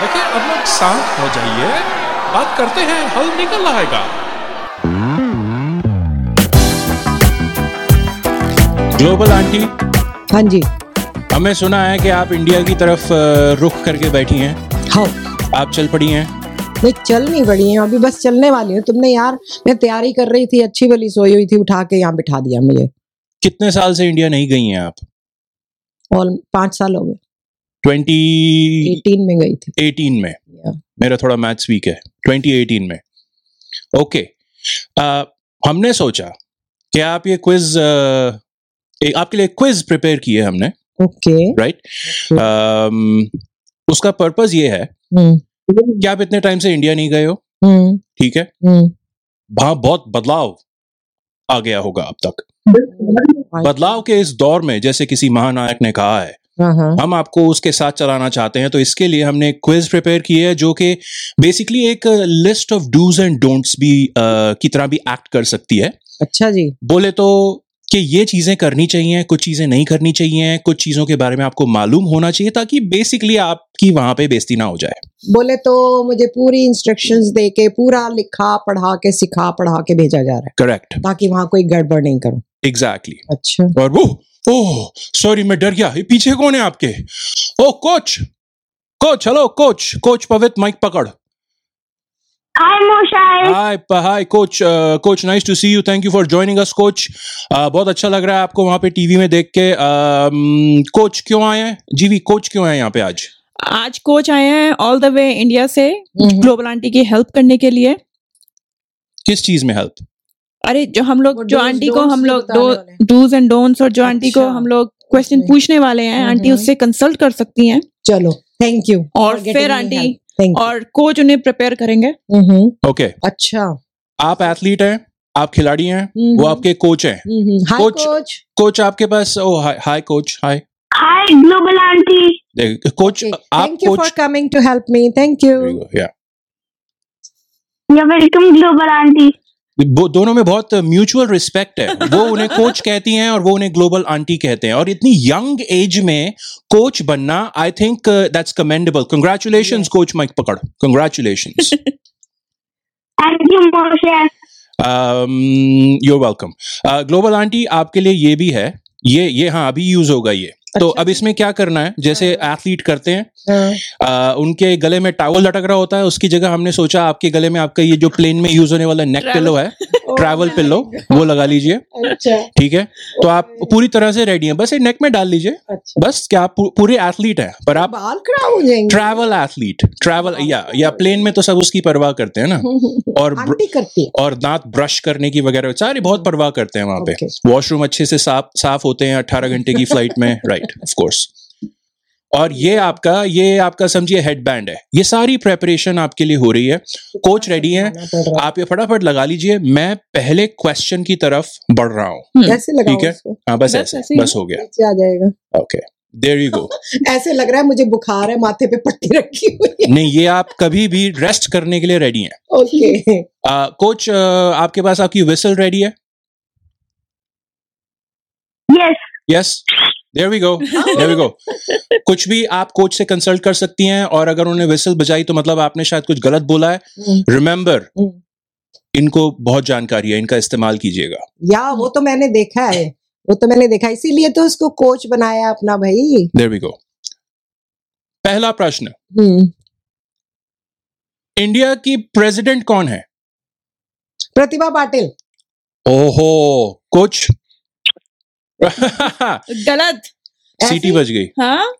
देखिए अब लोग शांत हो जाइए। बात करते हैं हल निकल आएगा। ग्लोबल आंटी हाँ जी। हमें सुना है कि आप इंडिया की तरफ़ रुख करके बैठी हैं। हाँ। आप चल पड़ी हैं। नहीं चल नहीं बड़ी है अभी बस चलने वाली हूँ। तुमने यार मैं तैयारी कर रही थी अच्छी वाली सोई हुई थी उठा के यहाँ बिठा दिया मुझे। कितने साल से इंडिया नहीं गई हैं आप? और पाँच साल हो गए। 2018 एटीन में गई थी। में। Yeah. मेरा थोड़ा मैथ्स वीक है। 2018 में। ओके अ, हमने सोचा कि आप ये क्विज एक आपके लिए क्विज प्रिपेयर किए हमने? ओके राइट उसका पर्पस ये है हम्म कि आप इतने टाइम से इंडिया नहीं गए हो। हम्म ठीक है? हम्म वहाँ बहुत बदलाव आ गया होगा अब तक। बदलाव के इस दौर में जैसे किसी महानायक ने कहा है हाँ हाँ हम आपको उसके साथ चलाना चाहते हैं तो इसके लिए हमने क्विज प्रिपेयर की है जो कि बेसिकली एक list of dos and don'ts भी अ, की तरह भी एक्ट कर सकती है। अच्छा जी। बोले तो कि ये चीज़ें करनी चाहिए कुछ चीज़ें नहीं करनी चाहिए कुछ चीज़ों के बारे में आपको मालूम होना चाहिए ताकि बेसिकली आपकी वहाँ पे बेइज्जती ना हो जाए। बोले तो मुझे पूरी इंस्ट्रक्शंस दे के पूरा लिखा पढ़ा के सिखा पढ़ा के भेजा जा रहा है करेक्ट ताकि वहाँ कोई गड़बड़ नहीं करूँ। Exactly exactly. अच्छा। और वो ओह सॉरी मैं डर गया। ये पीछे कौन है आपके? ओ coach coach hello coach coach Pavit mic पकड़। Hi hi coach coach nice to see you thank you for joining us coach बहुत अच्छा लग रहा है आपको वहाँ पे टीवी में देख के। कोच uh, क्यों आए हैं? जीवी कोच क्यों आए यहाँ पे आज? आज कोच आए हैं ऑल द वे इंडिया से हम्म। ग्लोबल आंटी की हेल्प करने के लिए। किस चीज़ में हेल्प अरे जो हम लोग जो आंटी को हम लोग। डूज एंड डोंट्स और जो आंटी को अच्छा। हम लोग क्वेश्चन पूछने वाले हैं आंटी हम्म। उससे कंसल्ट कर सकती हैं। चलो थैंक यू और फिर आंटी और कोच उन्हें प्रिपेयर करेंगे। ओके अच्छा। आप एथलीट हैं आप खिलाड़ी हैं वो हम्म। आपके कोच हैं। कोच- कोच कोच आपके पास ओ hi hi coach hi Hi, global auntie coach आप thank you for coming to help me thank you yeah You're welcome, Global Auntie. वो दोनों में बहुत म्यूचुअल रिस्पेक्ट है। वो उन्हें कोच कहती हैं और वो उन्हें ग्लोबल आंटी कहते हैं। और इतनी यंग एज में कोच बनना I think that's commendable congratulation coach mic पकड़ you, Moshai. Welcome global auntie आपके लिए ये भी है। ये ये हाँ अभी यूज़ होगा ये। तो अच्छा। अब इसमें क्या करना है? जैसे एथलीट करते हैं हाँ, आ, उनके गले में टावल लटक रहा होता है उसकी जगह हमने सोचा आपके गले में आपका ये जो प्लेन में यूज़ होने वाला नेक पिलो है ट्रैवल पिलो वो लगा लीजिए। अच्छा। ठीक है? तो आप पूरी तरह से रेडी हैं। बस ये नेक में डाल लीजिए। अच्छा। बस क्या आप पूरे एथलीट हैं पर आप हो ट्रैवल एथलीट ट्रैवल या या प्लेन में तो सब उसकी परवाह करते हैं ना? और और दांत ब्रश करने की वगैरह सारी बहुत परवाह करते हैं वहाँ पे। वॉशरूम अच्छे से साफ़ साफ़ होते हैं अट्ठारह घंटे की फ़्लाइट में राइट ऑफ़ कोर्स और ये आपका ये आपका समझिए हेड बैंड है। ये सारी प्रेपरेशन आपके लिए हो रही है। कोच रेडी हैं। आप ये फटाफट लगा लीजिए। मैं पहले क्वेश्चन की तरफ़ बढ़ रहा हूँ। हम्म। कैसे लगाऊँ ठीक है। हाँ बस बस ऐसे बस हो गया। आ जाएगा। ओके देयर यू गो ऐसे लग रहा है मुझे बुखार है माथे पे पट्टी रखी हुई है। नहीं ये आप कभी भी रेस्ट करने के लिए रेडी हैं। ओके कोच आपके पास आपकी विसल रेडी है? Yes. Yes there we go there we go कुछ भी आप कोच से कंसल्ट कर सकती हैं और अगर उन्होंने विसल बजाई तो मतलब आपने शायद कुछ गलत बोला है। रिमेंबर हम्म। इनको बहुत जानकारी है इनका इस्तेमाल कीजिएगा। या वो तो मैंने देखा है। वो तो मैंने देखा इसीलिए तो उसको कोच बनाया अपना भाई। देयर वी गो पहला प्रश्न। हम्म। इंडिया की प्रेसिडेंट कौन है? प्रतिभा पाटिल। ओहो कोच गलत। सीटी बज गई। हाँ?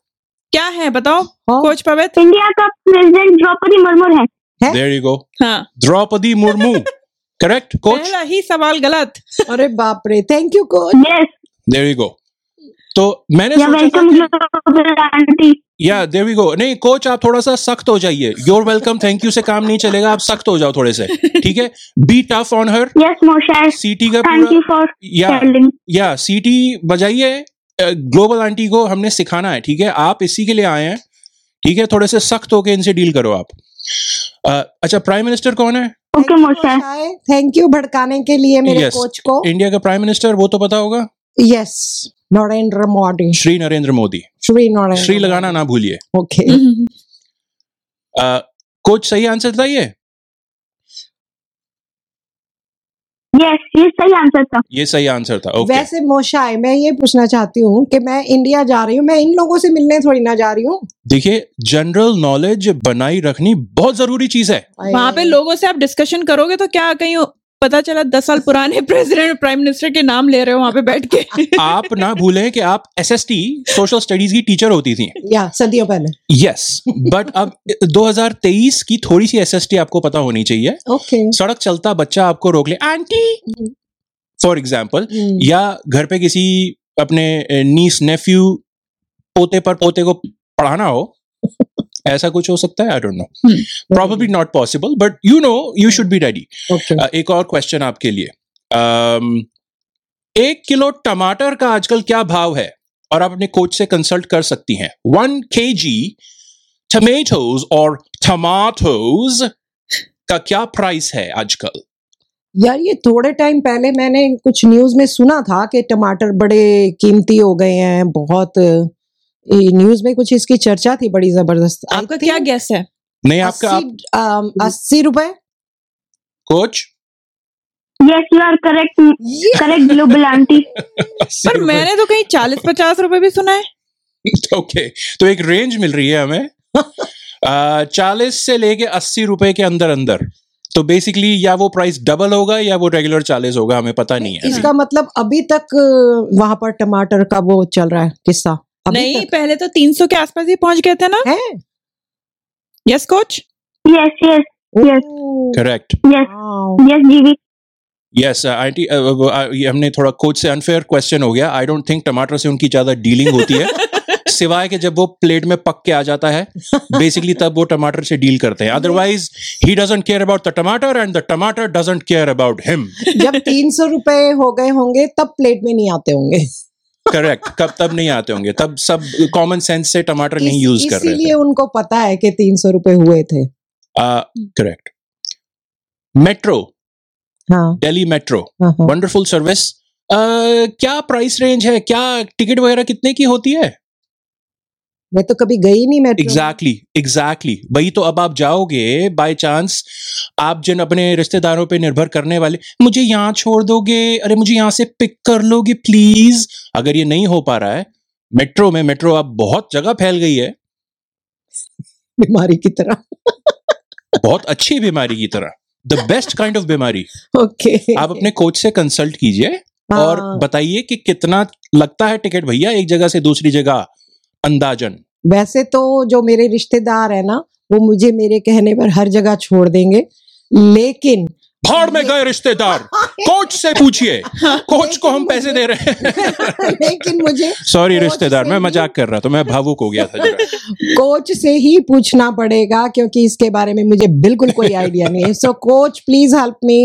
क्या है? बताओ। हाँ। कोच पवित इंडिया का प्रेसिडेंट द्रौपदी मुर्मू है? देयर यू गो हाँ। द्रौपदी मुर्मू। करेक्ट कोच पहला ही सवाल गलत। अरे बाप रे thank you coach yes there you go तो मैंने सोचा था. या देयर वी गो नहीं कोच आप थोड़ा सा सख्त हो जाइए। योर वेलकम थैंक यू से काम नहीं चलेगा। आप सख्त हो जाओ थोड़े से। ठीक है? Be tough on her Yes. सीटी का पूरा या सीटी बजाइए। ग्लोबल आंटी को हमने सिखाना है ठीक है? आप इसी के लिए आए हैं। ठीक है? थोड़े से सख्त होके इनसे डील करो आप। अ, अच्छा प्राइम मिनिस्टर कौन है? Moshai. थैंक यू भड़काने के लिए मेरे Yes. कोच को। इंडिया का प्राइम मिनिस्टर वो तो पता होगा? यस नरेंद्र मोदी। श्री नरेंद्र मोदी। श्री नरेंद्र श्री लगाना ना भूलिए। ओके कोच सही आंसर था ये यस ये सही आंसर था। ये सही आंसर था ओके वैसे मोशाई मैं ये पूछना चाहती हूँ कि मैं इंडिया जा रही हूँ मैं इन लोगों से मिलने थोड़ी ना जा रही हूँ? देखिए जनरल नॉलेज बनाई रखनी बहुत ज़रूरी चीज़ है। वहाँ पे लोगों से आप डिस्कशन करोगे तो क्या कहीं पता चला दस साल पुराने प्रेसिडेंट प्राइम मिनिस्टर के नाम ले रहे हो वहाँ पे बैठ के। आप ना भूलें कि आप एसएसटी सोशल स्टडीज़ की टीचर होती थी। या सदियों पहले यस बट अब 2023 की थोड़ी सी एसएसटी आपको पता होनी चाहिए। ओके सड़क चलता बच्चा आपको रोक ले। आंटी फॉर एग्ज़ाम्पल या घर पे किसी अपने नीस नेफ्यू पोते पर पोते को पढ़ाना हो ऐसा कुछ हो सकता है? I don't know probably not possible but you know you should be ready एक और क्वेश्चन आपके लिए. अम, एक किलो टमाटर का आजकल क्या भाव है? और आप अपने कोच से कंसल्ट कर सकती हैं. वन के जी टमेटोज और टमाटोज का क्या प्राइस है आजकल? यार ये थोड़े टाइम पहले मैंने कुछ न्यूज़ में सुना था कि टमाटर बड़े कीमती हो गए हैं बहुत न्यूज़ में कुछ इसकी चर्चा थी बड़ी ज़बरदस्त। आपका क्या गैस है? नहीं आपका आप अस्सी रुपए। Coach yes you are correct correct global auntie पर मैंने तो कहीं चालीस पचास रुपए भी सुना है। ओके तो एक रेंज मिल रही है हमें। चालीस से लेके अस्सी रुपए के अंदर अंदर तो बेसिकली या वो प्राइस डबल होगा या वो रेगुलर चालीस होगा हमें पता नहीं है। इसका मतलब अभी तक वहाँ पर टमाटर का वो चल रहा है किस्सा। नहीं तक। पहले तो तीन सौ के आसपास ही पहुँच गए थे ना? है। Yes coach yes yes Yes. Oh, correct yes yes GV yes auntie ये हमने थोड़ा कोच से अनफेयर क्वेश्चन हो गया। आई डोंट थिंक टमाटर से उनकी ज़्यादा डीलिंग होती है। सिवाय के जब वो प्लेट में पक के आ जाता है बेसिकली तब वो टमाटर से डील करते हैं। Otherwise he doesn't care about the tamatar and the tamatar doesn't care about him जब तीन सौ रुपए हो गए होंगे तब प्लेट में नहीं आते होंगे। करेक्ट कब तब नहीं आते होंगे। तब सब कॉमन सेंस से टमाटर नहीं यूज़ कर रहे इसीलिए उनको पता है कि तीन सौ रुपए हुए थे। करेक्ट मेट्रो हाँ। दिल्ली मेट्रो वंडरफुल सर्विस क्या प्राइस रेंज है? क्या टिकट वगैरह कितने की होती है? मैं तो कभी गई नहीं मेट्रो एग्जैक्टली एग्जैक्टली भाई तो अब आप जाओगे बाय चांस आप जिन अपने रिश्तेदारों पे निर्भर करने वाले मुझे यहाँ छोड़ दोगे? अरे मुझे यहाँ से पिक कर लोगे प्लीज़ अगर ये नहीं हो पा रहा है मेट्रो में मेट्रो अब बहुत जगह फैल गई है। बीमारी की तरह। बहुत अच्छी बीमारी की तरह। The best kind of bimari. Okay आप अपने कोच से कंसल्ट कीजिए और हाँ, बताइए कि कितना लगता है टिकट भैया एक जगह से दूसरी जगह? अंदाजन। वैसे तो जो मेरे रिश्तेदार है ना वो मुझे मेरे कहने पर हर जगह छोड़ देंगे लेकिन भाड़ में गए रिश्तेदार। कोच से पूछिए। कोच को हम पैसे दे रहे हैं। लेकिन मुझे सॉरी रिश्तेदार मैं मज़ाक कर रहा था मैं भावुक हो गया था कोच से ही पूछना पड़ेगा क्योंकि इसके बारे में मुझे बिल्कुल कोई आइडिया नहीं है। So coach please help me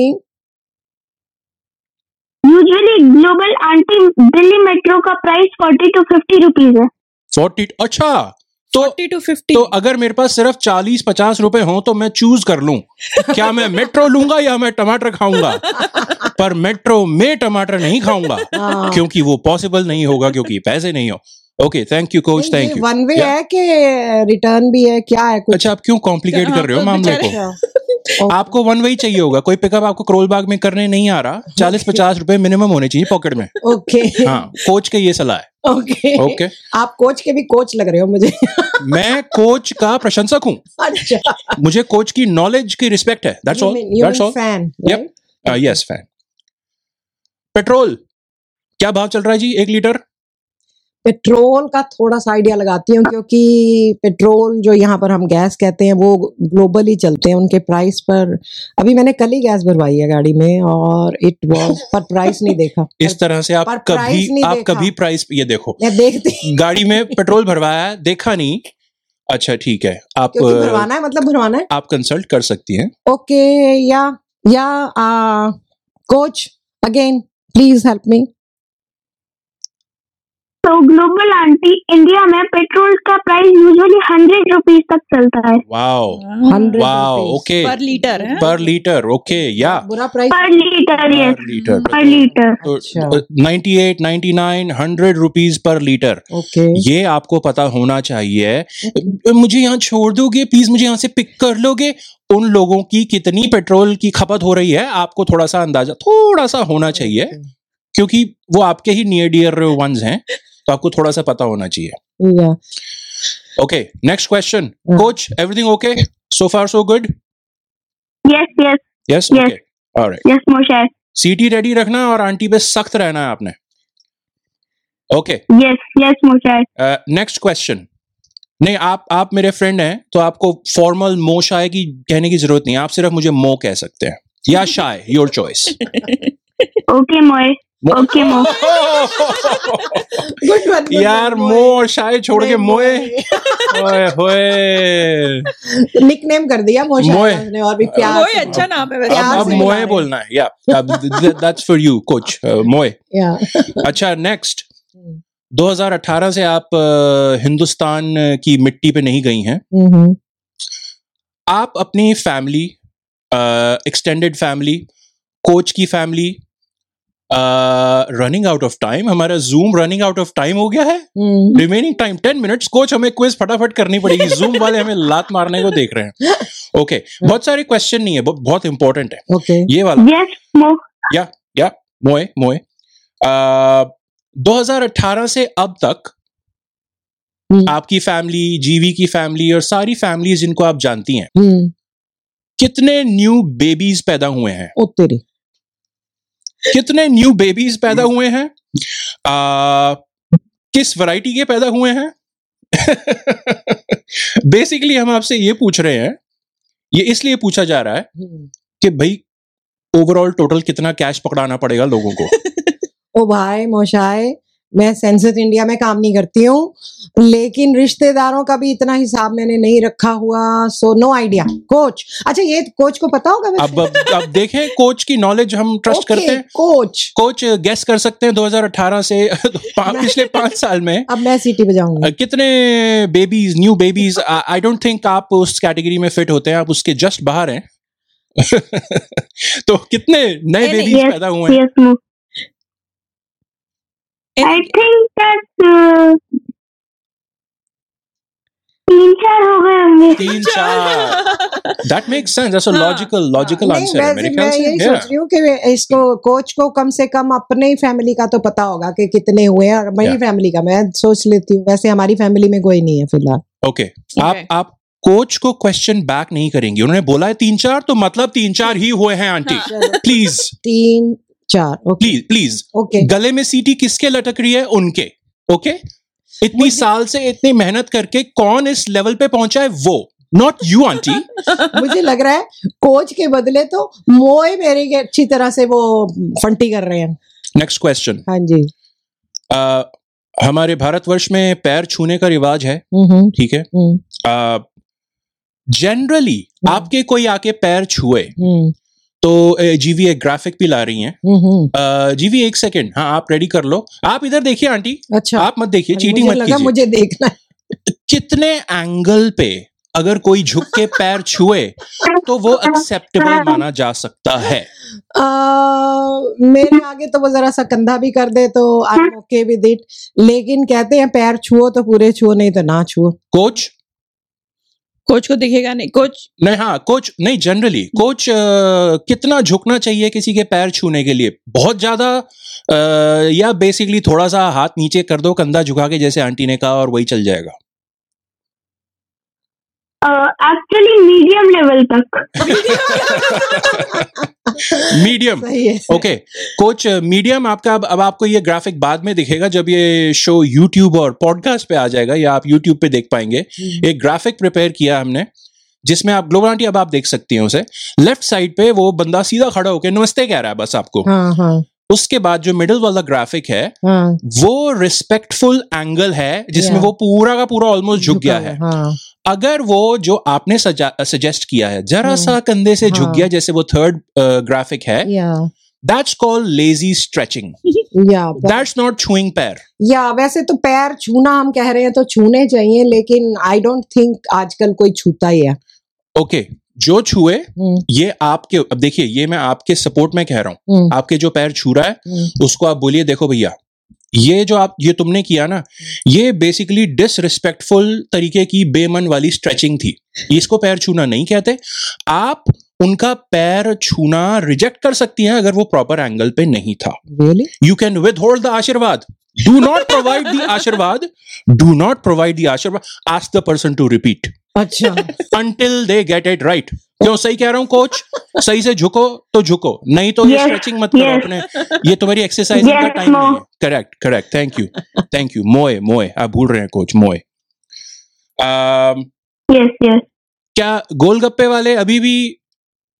usually global auntie Delhi metro का price forty to fifty rupees है। फोर्टी अच्छा तो टू फिफ्टी। तो अगर मेरे पास सिर्फ़ चालीस पचास रुपए हो तो मैं चूज़ कर लू। क्या मैं मेट्रो लूँगा या मैं टमाटर खाऊँगा? पर मेट्रो में टमाटर नहीं खाऊँगा हाँ। क्योंकि वो पॉसिबल नहीं होगा क्योंकि पैसे नहीं हो। Okay thank you coach thank you one way है कि रिटर्न भी है क्या है कुछ? अच्छा आप क्यों कॉम्प्लिकेट कर रहे हो हाँ, मामले को? आपको वन वे ही चाहिए होगा कोई पिकअप आपको करोल बाग में करने नहीं आ रहा। चालीस पचास रुपए मिनिमम होने चाहिए पॉकेट में। ओके हाँ कोच के ये सलाह है। ओके ओके आप कोच के भी कोच लग रहे हो मुझे। मैं कोच का प्रशंसक हूँ। अच्छा। मुझे कोच की नॉलेज की रिस्पेक्ट है। That's all that's all fan yes fan petrol क्या भाव चल रहा है जी? एक लीटर? पेट्रोल का थोड़ा सा आइडिया लगाती हूँ क्योंकि पेट्रोल जो यहाँ पर हम गैस कहते हैं वो ग्लोबली चलते हैं उनके प्राइस पर। अभी मैंने कल ही गैस भरवाई है गाड़ी में और इट वाज पर प्राइस नहीं देखा। इस तरह से आप कभी आप कभी प्राइस ये देखो मैं देखती गाड़ी में पेट्रोल भरवाया देखा नहीं। अच्छा ठीक है आप भरवाना है मतलब भरवाना है। आप कंसल्ट कर सकती हैं। Okay yeah yeah coach again please help me तो ग्लोबल आंटी इंडिया में पेट्रोल का प्राइस यूजुअली हंड्रेड रुपीज़ तक चलता है। Wow wow okay per litre है? पर लीटर ओके या बुरा price per litre yes per litre per litre अच्छा। Ninety eight ninety nine hundred rupees per litre okay ये आपको पता होना चाहिए। मुझे यहाँ छोड़ दोगे? प्लीज़ मुझे यहाँ से पिक कर लोगे? उन लोगों की कितनी पेट्रोल की खपत हो रही है आपको थोड़ा सा अंदाज़ा थोड़ा सा होना चाहिए। क्योंकि वो आपके ही नियर डियर वंस हैं। तो आपको थोड़ा सा पता होना चाहिए। Okay next question. Coach everything okay so far so good yes yes yes. Okay alright yes Moshai सीटी रेडी रखना और आंटी पे सख्त रहना है आपने। Okay yes yes next question Uh, नहीं आप आप मेरे फ्रेंड हैं तो आपको फॉर्मल मो शाय की कहने की ज़रूरत नहीं आप सिर्फ़ मुझे मो कह सकते हैं। या शाय your choice okay Mo Okay, Mo. Good one यार मो और शाय छोड़ के मोए। ओए होए। निकनेम कर दिया मोशा मोए। ने और भी प्यार से। अच्छा नाम है वैसे। अब मोए बोलना है या। दैट्स फॉर यू कोच मोए। या अच्छा नेक्स्ट 2018 से आप हिंदुस्तान की मिट्टी पे नहीं गई हैं। हम्म आप अपनी फैमिली एक्सटेंडेड फैमिली कोच की family running out of time हमारा Zoom running out of time हो गया है। Remaining time ten minutes coach हमें क्विज फटाफट करनी पड़ेगी। जूम वाले हमें लात मारने को देख रहे हैं। ओके okay, बहुत सारे क्वेश्चन नहीं है बहुत- इंपॉर्टेंट है। ओके ये वाला। यस मो या या मोए मोए अ, 2018 से अब तक हम्म। आपकी फैमिली जीवी की फैमिली और सारी फैमिली जिनको आप जानती हैं हम्म। कितने न्यू बेबीज पैदा हुए हैं? ओ तेरी कितने न्यू बेबीज पैदा हुए हैं? आ, किस वैरायटी के पैदा हुए हैं? बेसिकली हम आपसे ये पूछ रहे हैं ये इसलिए पूछा जा रहा है हम्म। कि भाई ओवरऑल टोटल कितना कैश पकड़ाना पड़ेगा लोगों को? ओ भाई मोशाए। मैं सेंसस इंडिया में काम नहीं करती हूँ लेकिन रिश्तेदारों का भी इतना हिसाब मैंने नहीं रखा हुआ सो नो आइडिया कोच अच्छा ये कोच को पता होगा अब अब, अब देखें कोच की नॉलेज हम ट्रस्ट okay, करते हैं। कोच कोच गेस कर सकते हैं 2018 से पा- पिछले पाँच साल में। अब मैं सीटी बजाऊँगी अ, कितने babies new babies I don't think आप उस कैटेगरी में फिट होते हैं आप उसके जस्ट बाहर हैं। तो कितने नए बेबीज पैदा हुए हैं? मो आई थिंक दैट तीन चार हो गए होंगे तीन चार। That makes sense that's a हाँ, लॉजिकल लॉजिकल नहीं आंसर है मेरे मैं ख्याल से यही yeah. सोच रही हूँ कि इसको कोच को कम से कम अपने ही फैमिली का तो पता होगा कि कितने हुए हैं और मेरी Yeah. फैमिली का। मैं सोच लेती हूँ। वैसे हमारी फैमिली में कोई नहीं है फ़िलहाल। ओके आप आप कोच को क्वेश्चन बैक नहीं करेंगे। उन्होंने बोला है तीन चार तो मतलब तीन चार ही हुए हैं आंटी। हाँ। प्लीज़ तीन चार प्लीज़ प्लीज़ ओके गले में सीटी किसके लटक रही है? उनके ओके okay? इतनी साल से इतनी मेहनत करके कौन इस लेवल पे पहुँचा है? वो नॉट यू आंटी. मुझे लग रहा है कोच के बदले तो मोए मेरे के अच्छी तरह से वो फंटी कर रहे हैं। नेक्स्ट क्वेश्चन हाँ जी। हमारे भारतवर्ष में पैर छूने का रिवाज है हम्म ठीक है? हम्म। जनरली हम्म। आपके कोई आके पैर छुए? हम्म। तो जीवी एक ग्राफिक भी ला रही हैं। हम्म जीवी एक सेकंड हाँ आप रेडी कर लो। आप इधर देखिए आंटी। अच्छा। आप मत देखिए चीटिंग मत कीजिए। मुझे देखना कितने एंगल पे अगर कोई झुक के पैर छुए तो वो एक्सेप्टेबल माना जा सकता है। आ, मेरे आगे तो वो जरा सा कंधा भी कर दे तो I am okay with it लेकिन कहते हैं पैर छुओ तो पूरे छुओ नहीं तो ना छुओ। कोच कोच को दिखेगा नहीं? कोच? नहीं हाँ कोच नहीं जनरली कोच आ, कितना झुकना चाहिए किसी के पैर छूने के लिए? बहुत ज़्यादा या बेसिकली थोड़ा सा हाथ नीचे कर दो कंधा झुका के जैसे आंटी ने कहा और वही चल जाएगा। एक्चुअली मीडियम लेवल तक. मीडियम ओके कोच मीडियम आपका अब अब आपको ये ग्राफिक बाद में दिखेगा जब ये शो यूट्यूब और पॉडकास्ट पे आ जाएगा या आप यूट्यूब पे देख पाएँगे। एक ग्राफिक प्रिपेयर किया हमने जिसमें आप ग्लोबल आंटी अब आप देख सकती हैं उसे। लेफ़्ट साइड पे वो बंदा सीधा खड़ा होकर नमस्ते कह रहा है बस आपको। हाँ हाँ। उसके बाद जो मिडिल वाला ग्राफिक है हाँ। वो रिस्पेक्टफुल एंगल है जिसमें Yeah. वो पूरा का पूरा ऑलमोस्ट झुक गया है। हाँ। अगर वो जो आपने सजेस्ट किया है जरा हाँ, सा कंधे से झुक हाँ। गया जैसे वो थर्ड ग्राफिक है या दैट्स कॉल्ड लेजी स्ट्रेचिंग या दैट्स नॉट छुइंग पैर या वैसे तो पैर छूना हम कह रहे हैं तो छूने चाहिए लेकिन आई डोंट थिंक आजकल कोई छूता ही है। ओके जो छुए हम्म, ये आपके अब देखिए ये मैं आपके सपोर्ट में कह रहा हूँ। हम्म, आपके जो पैर छू रहा है हम्म, उसको आप बोलिए देखो भैया ये जो आप ये तुमने किया ना ये बेसिकली डिसरिस्पेक्टफुल तरीके की बेमन वाली स्ट्रेचिंग थी। इसको पैर छूना नहीं कहते। आप उनका पैर छूना रिजेक्ट कर सकती हैं अगर वो प्रॉपर एंगल पे नहीं था। You can withhold the ashirwad. Do not provide the ashirwad. Do not provide the ashirwad. Ask the person to repeat अच्छा। Until they get it right क्यों? सही कह रहा हूँ कोच सही से झुको तो झुको। नहीं तो ये स्ट्रेचिंग मत करो yes. अपने। ये तुम्हारी एक्सरसाइज का टाइम नहीं है। Correct correct thank you thank you Mo Mo आप भूल रहे हैं कोच मोए यस क्या गोलगप्पे वाले अभी भी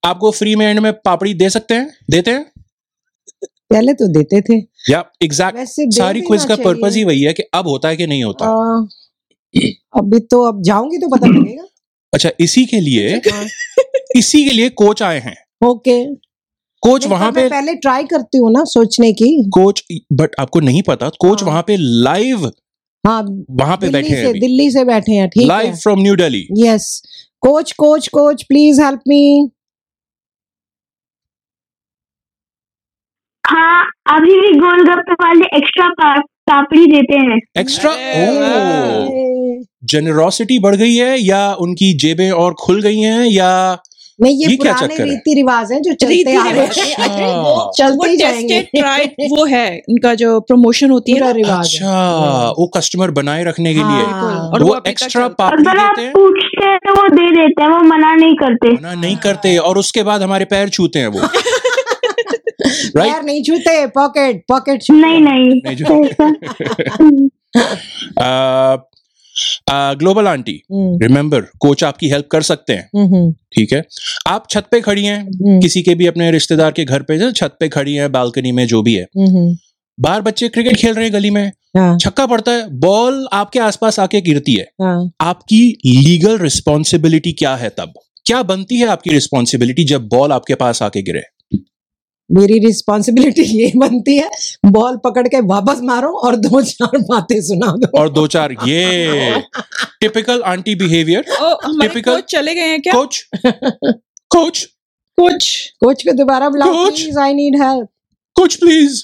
आपको फ्री में एंड में पापड़ी दे सकते हैं? देते हैं? पहले तो देते थे। या एग्जैक्ट सारी क्विज का पर्पज ही वही है कि अब होता है कि नहीं होता। अभी तो अब जाऊँगी तो पता लगेगा। अच्छा इसी के लिए हाँ, इसी के लिए कोच आए हैं। ओके कोच वहाँ पे पहले ट्राई करती हूँ ना सोचने की। कोच बट आपको नहीं पता कोच हाँ। वहाँ पे लाइव हाँ वहाँ पे दिल्ली बैठे हैं से दिल्ली से बैठे हैं ठीक live from New Delhi yes coach coach coach please help me हाँ अभी भी गोलगप्पे वाले एक्स्ट्रा पापड़ी देते हैं। एक्स्ट्रा। जेनरोसिटी बढ़ गई है या उनकी जेबें और खुल गई हैं या नहीं ये, ये क्या पुराने चक्कर है? रीति रिवाज हैं जो चलते आ रहे हैं। वो चलते ही जाएँगे। वो है इनका जो प्रमोशन होती है रिवाज अच्छा वो कस्टमर बनाए रखने के लिए। हाँ। और वो एक्स्ट्रा है। आप देते हैं? पूछते हैं तो वो दे देते हैं वो मना नहीं करते। मना नहीं करते और उसके बाद हमारे पैर छूते हैं वो। पैर नहीं छूते पॉकेट पॉकेट नहीं नहीं। ग्लोबल आंटी हम्म, रिमेम्बर कोच आपकी हेल्प कर सकते हैं। हम्म, ठीक है? आप छत पे खड़ी हैं हम्म, किसी के भी अपने रिश्तेदार के घर पे छत पे खड़ी हैं बालकनी में जो भी है। हम्म, बाहर बच्चे क्रिकेट खेल रहे हैं गली में हाँ, छक्का पड़ता है बॉल आपके आसपास आके गिरती है। हाँ। आपकी लीगल रिस्पॉन्सिबिलिटी क्या है तब? क्या बनती है आपकी रिस्पॉन्सिबिलिटी जब बॉल आपके पास आके गिरे? मेरी रिस्पॉन्सिबिलिटी ये बनती है बॉल पकड़ के वापस मारो और दो चार बातें सुना दो। और दो चार ये टिपिकल आंटी बिहेवियर कोच चले गए हैं क्या? कोच कोच कोच कोच को दोबारा बुलाओ coach. Please I need help coach please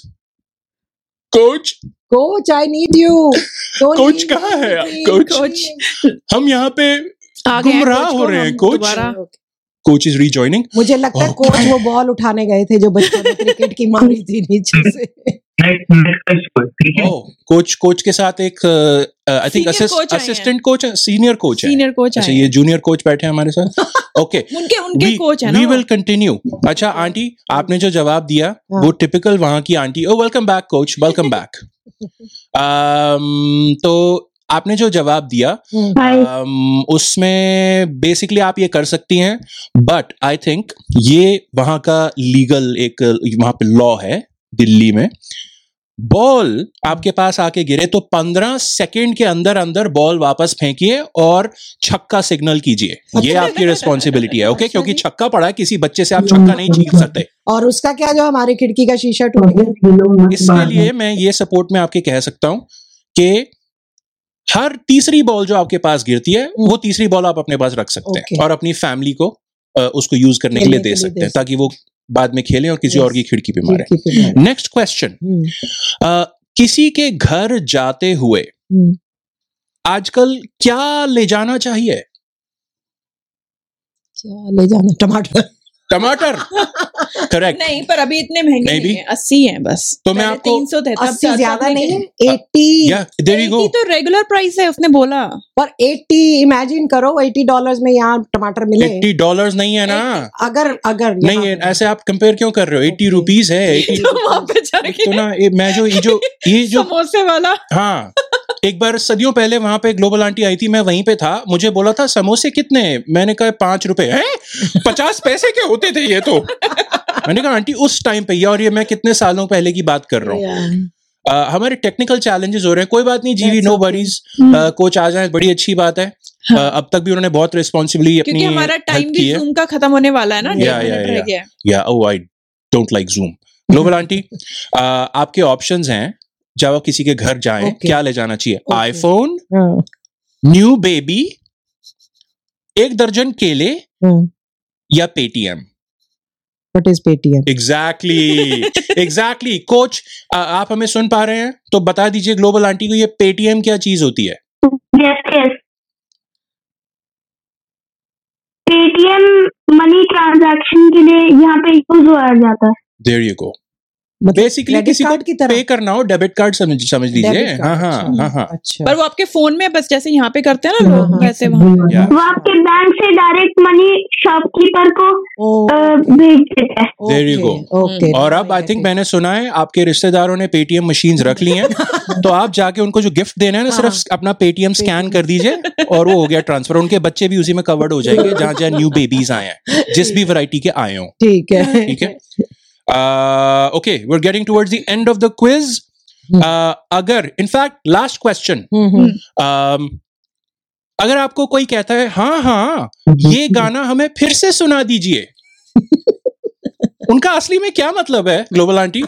coach coach I need you coach कहाँ है? कोच? कोच हम यहाँ पे गुमराह हो रहे हैं, कोच। कोच इज़ रीजॉइनिंग मुझे लगता है Oh, कोच वो बॉल उठाने गए थे जो बच्चों ने क्रिकेट की मारी थी नीचे से। कोच कोच के साथ एक आई थिंक Senior coach आए हैं। असिस्टेंट कोच सीनियर कोच है? सीनियर कोच अच्छा ये जूनियर कोच बैठे हैं हमारे साथ? ओके उनके उनके कोच है वी? विल कंटिन्यू अच्छा आंटी आपने जो जवाब दिया हाँ। वो टिपिकल वहाँ की auntie. Oh welcome back coach welcome back तो आपने जो जवाब दिया हम्म, um, उसमें बेसिकली आप ये कर सकती हैं बट आई थिंक ये वहाँ का लीगल एक वहाँ पे लॉ है दिल्ली में। बॉल आपके पास आके गिरे तो पंद्रह सेकेंड के अंदर अंदर बॉल वापस फेंकिए और छक्का सिग्नल कीजिए। ये आपकी रिस्पॉन्सिबिलिटी है ओके अच्छा। क्योंकि छक्का पड़ा है किसी बच्चे से आप छक्का नहीं छीन सकते। और उसका क्या जो हमारी खिड़की का शीशा टूट गया? इसके लिए मैं ये सपोर्ट में आपके कह सकता हूँ कि हर तीसरी बॉल जो आपके पास गिरती है वो तीसरी बॉल आप अपने पास रख सकते हैं. और अपनी फैमिली को उसको यूज़ करने के लिए दे सकते हैं ताकि वो बाद में खेलें और किसी और की खिड़की पे मारे। नेक्स्ट क्वेश्चन हम्म, किसी के घर जाते हुए हम्म। आजकल क्या ले जाना चाहिए? क्या ले जाना? टमाटर। टमाटर। करेक्ट नहीं पर अभी इतने महँगे नहीं नहीं भी? है अस्सी है बस। तो मैं आपको- तीन सौ थे अस्सी ज़्यादा नहीं एट्टी। या गो तो रेगुलर प्राइस है उसने बोला। पर एट्टी इमेजिन करो एट्टी डॉलर में यहाँ टमाटर मिले। एट्टी डॉलर्स नहीं है ना। अगर अगर नहीं है ऐसे आप कंपेयर क्यों कर रहे हो? एट्टी रुपीज़ है तो वहाँ पे जाके तो ना मैं जो ये जो ये जो समोसे वाला। हाँ। एक बार सदियों पहले वहाँ पे ग्लोबल आंटी आई थी मैं वहीं पे था मुझे बोला था समोसे कितने मैंने कहा पाँच रुपए हैं पचास पैसे के होते थे ये तो मैंने कहा आंटी उस टाइम पे ये और ये मैं कितने सालों पहले की बात कर रहा हूँ. अ, हमारे टेक्निकल चैलेंजेस हो रहे हैं कोई बात नहीं जीवी नो. वरीज। कोच आ जाए बड़ी अच्छी बात है हाँ। अब तक भी उन्होंने बहुत रिस्पॉन्सिबिली अपनी हमारा टाइम भी जूम का खत्म होने वाला है ना yeah. गया है। Yeah oh I don't like Zoom global auntie आपके ऑप्शंस हैं जब आप किसी के घर जाए Okay. क्या ले जाना चाहिए? आईफोन हाँ, न्यू बेबी एक दर्जन केले हाँ। Yeah Paytm What is Paytm? Exactly exactly coach आप हमें सुन पा रहे हैं तो बता दीजिए ग्लोबल आंटी को ये पेटीएम क्या चीज़ होती है? Yes yes Paytm money transaction के लिए यहाँ पे यूज़ हुआ जाता है। देयर यू गो मतलब बेसिकली किसी को की तरह? पे करना हो डेबिट कार्ड समझ समझ लीजिए। हाँ हाँ अच्छा, हाँ हाँ। अच्छा। पर वो आपके फ़ोन में बस जैसे यहाँ पे करते हैं ना हाँ, लोग हाँ, वैसे वहाँ। वो आपके बैंक से डायरेक्ट मनी शॉपकीपर को भेज देता है। There you go. ओके और अब आई थिंक मैंने सुना है आपके रिश्तेदारों ने पेटीएम मशीन रख ली है तो आप जाके उनको जो गिफ्ट देना है ना। सिर्फ़ अपना पेटीएम स्कैन कर दीजिए और वो हो गया ट्रांसफ़र उनके बच्चे भी उसी में कवर्ड हो जाएँगे जहाँ जहाँ न्यू बेबीज आए हैं जिस भी वैरायटी के आए हों। ठीक है। ठीक है? Okay we are getting towards the end of the quiz अगर इनफैक्ट लास्ट क्वेश्चन। अगर आपको कोई कहता है हाँ हाँ ये गाना हमें फिर से सुना दीजिए। उनका असली में क्या मतलब है ग्लोबल आंटी?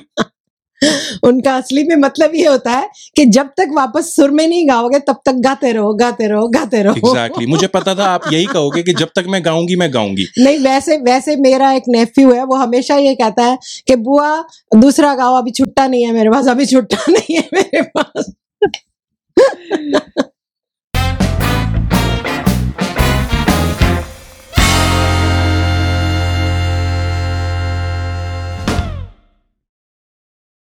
उनका असली में मतलब ये होता है कि जब तक वापस सुर में नहीं गाओगे तब तक गाते रहो गाते रहो गाते रहो। Exactly. मुझे पता था आप यही कहोगे कि जब तक मैं गाऊँगी मैं गाऊँगी। नहीं वैसे वैसे मेरा एक नेफ्यू है वो हमेशा ये कहता है कि बुआ दूसरा गाओ अभी छुट्टा नहीं है मेरे पास अभी छुट्टा नहीं है मेरे पास।